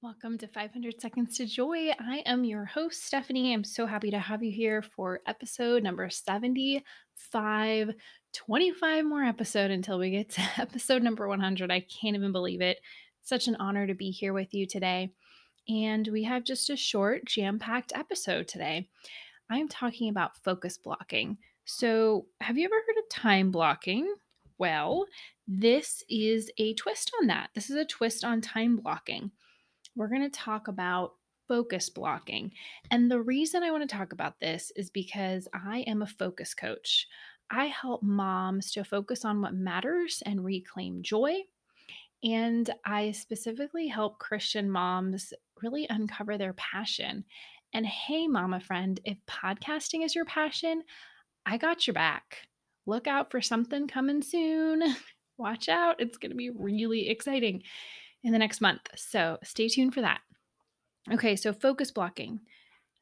Welcome to 500 Seconds to Joy. I am your host, Stephanie. I'm so happy to have you here for episode number 75. 25 more episode until we get to episode number 100. I can't even believe it. such an honor to be here with you today. And we have just a short, jam packed episode today. I'm talking about focus blocking. So, have you ever heard of time blocking? Well, this is a twist on that. This is a twist on time blocking we're going to talk about focus blocking. And the reason I want to talk about this is because I am a focus coach. I help moms to focus on what matters and reclaim joy. And I specifically help Christian moms really uncover their passion. And hey, mama friend, if podcasting is your passion, I got your back. Look out for something coming soon. Watch out, it's going to be really exciting in the next month. So stay tuned for that. Okay, so focus blocking.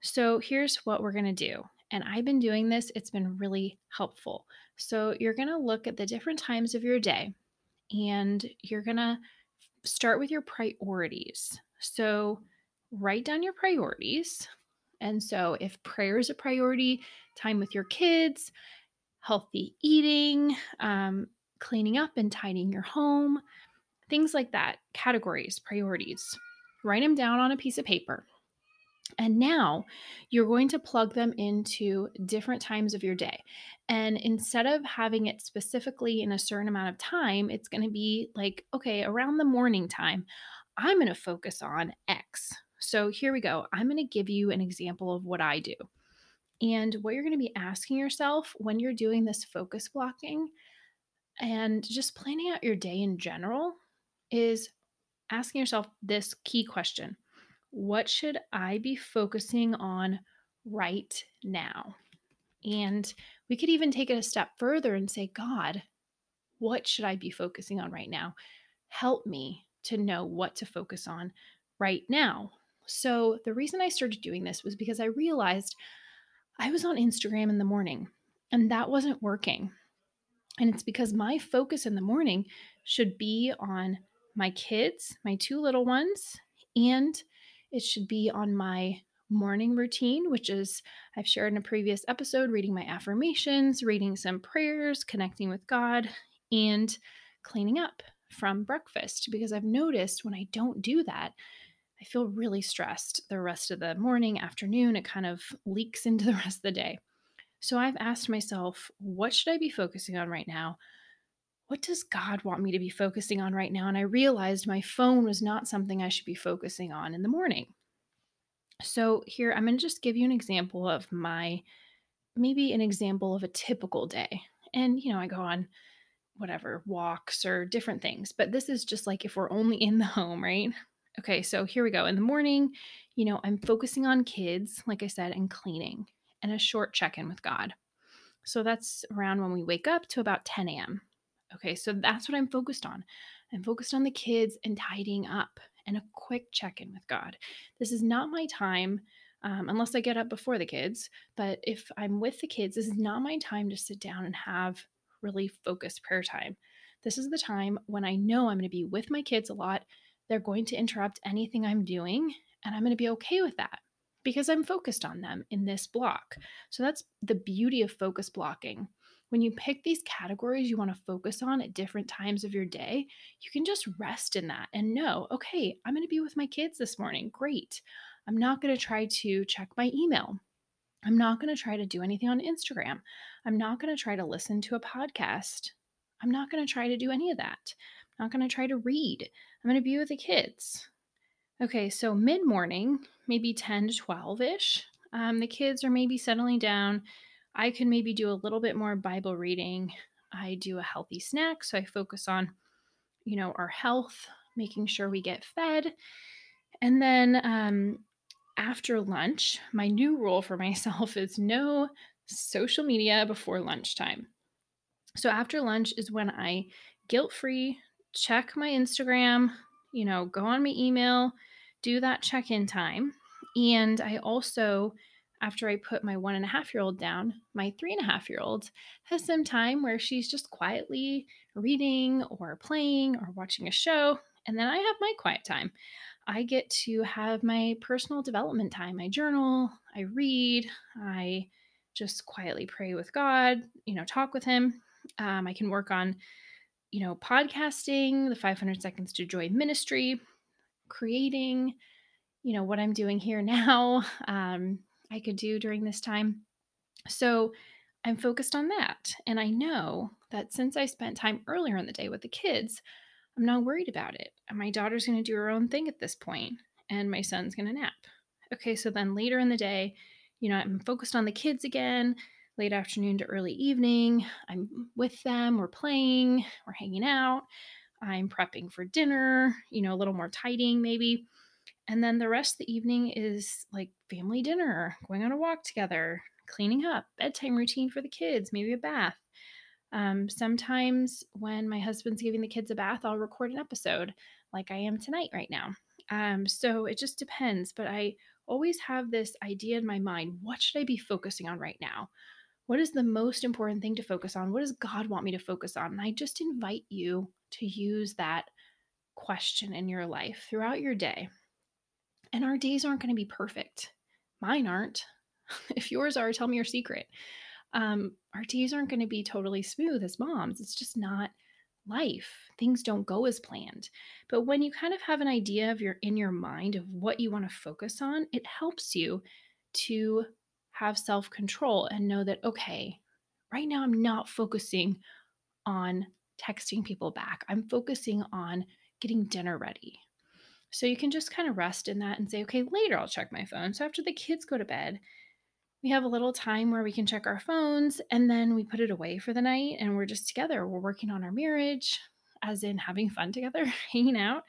So here's what we're going to do. And I've been doing this, it's been really helpful. So you're going to look at the different times of your day and you're going to start with your priorities. So write down your priorities. And so if prayer is a priority, time with your kids, healthy eating, um, cleaning up and tidying your home, Things like that, categories, priorities. Write them down on a piece of paper. And now you're going to plug them into different times of your day. And instead of having it specifically in a certain amount of time, it's going to be like, okay, around the morning time, I'm going to focus on X. So here we go. I'm going to give you an example of what I do. And what you're going to be asking yourself when you're doing this focus blocking and just planning out your day in general is asking yourself this key question What should I be focusing on right now? And we could even take it a step further and say, God, what should I be focusing on right now? Help me to know what to focus on right now. So, the reason I started doing this was because I realized I was on Instagram in the morning and that wasn't working. And it's because my focus in the morning should be on my kids, my two little ones, and it should be on my morning routine, which is I've shared in a previous episode reading my affirmations, reading some prayers, connecting with God, and cleaning up from breakfast because I've noticed when I don't do that, I feel really stressed the rest of the morning, afternoon. It kind of leaks into the rest of the day. So I've asked myself, what should I be focusing on right now? What does God want me to be focusing on right now? And I realized my phone was not something I should be focusing on in the morning. So, here I'm going to just give you an example of my maybe an example of a typical day. And, you know, I go on whatever walks or different things, but this is just like if we're only in the home, right? Okay, so here we go. In the morning, you know, I'm focusing on kids, like I said, and cleaning and a short check in with God. So that's around when we wake up to about 10 a.m. Okay, so that's what I'm focused on. I'm focused on the kids and tidying up and a quick check in with God. This is not my time um, unless I get up before the kids. But if I'm with the kids, this is not my time to sit down and have really focused prayer time. This is the time when I know I'm going to be with my kids a lot. They're going to interrupt anything I'm doing, and I'm going to be okay with that because I'm focused on them in this block. So that's the beauty of focus blocking when you pick these categories you want to focus on at different times of your day, you can just rest in that and know, okay, I'm going to be with my kids this morning. Great. I'm not going to try to check my email. I'm not going to try to do anything on Instagram. I'm not going to try to listen to a podcast. I'm not going to try to do any of that. I'm not going to try to read. I'm going to be with the kids. Okay, so mid morning, maybe 10 to 12 ish, um, the kids are maybe settling down I can maybe do a little bit more Bible reading. I do a healthy snack, so I focus on, you know, our health, making sure we get fed. And then um, after lunch, my new rule for myself is no social media before lunchtime. So after lunch is when I guilt free check my Instagram, you know, go on my email, do that check in time. And I also after I put my one and a half year old down, my three and a half year old has some time where she's just quietly reading or playing or watching a show. And then I have my quiet time. I get to have my personal development time. I journal, I read, I just quietly pray with God, you know, talk with Him. Um, I can work on, you know, podcasting, the 500 Seconds to Joy ministry, creating, you know, what I'm doing here now. Um, I could do during this time. So I'm focused on that. And I know that since I spent time earlier in the day with the kids, I'm not worried about it. My daughter's going to do her own thing at this point, and my son's going to nap. Okay, so then later in the day, you know, I'm focused on the kids again, late afternoon to early evening. I'm with them, we're playing, we're hanging out. I'm prepping for dinner, you know, a little more tidying maybe. And then the rest of the evening is like family dinner, going on a walk together, cleaning up, bedtime routine for the kids, maybe a bath. Um, sometimes when my husband's giving the kids a bath, I'll record an episode like I am tonight right now. Um, so it just depends, but I always have this idea in my mind what should I be focusing on right now? What is the most important thing to focus on? What does God want me to focus on? And I just invite you to use that question in your life throughout your day. And our days aren't going to be perfect. Mine aren't. if yours are, tell me your secret. Um, our days aren't going to be totally smooth as moms. It's just not life. Things don't go as planned. But when you kind of have an idea of your in your mind of what you want to focus on, it helps you to have self-control and know that okay, right now I'm not focusing on texting people back. I'm focusing on getting dinner ready. So you can just kind of rest in that and say, okay, later I'll check my phone. So after the kids go to bed, we have a little time where we can check our phones and then we put it away for the night and we're just together. We're working on our marriage, as in having fun together, hanging out,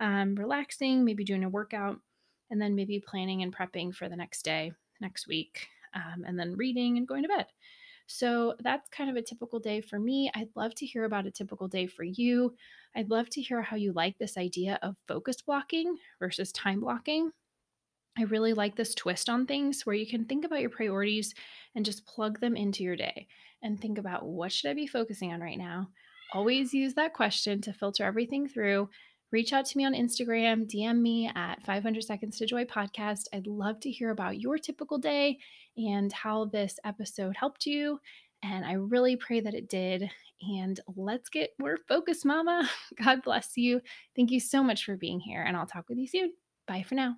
um, relaxing, maybe doing a workout, and then maybe planning and prepping for the next day, next week, um, and then reading and going to bed. So that's kind of a typical day for me. I'd love to hear about a typical day for you. I'd love to hear how you like this idea of focus blocking versus time blocking. I really like this twist on things where you can think about your priorities and just plug them into your day and think about what should I be focusing on right now? Always use that question to filter everything through. Reach out to me on Instagram, DM me at 500 Seconds to Joy podcast. I'd love to hear about your typical day and how this episode helped you. And I really pray that it did. And let's get more focused, Mama. God bless you. Thank you so much for being here, and I'll talk with you soon. Bye for now.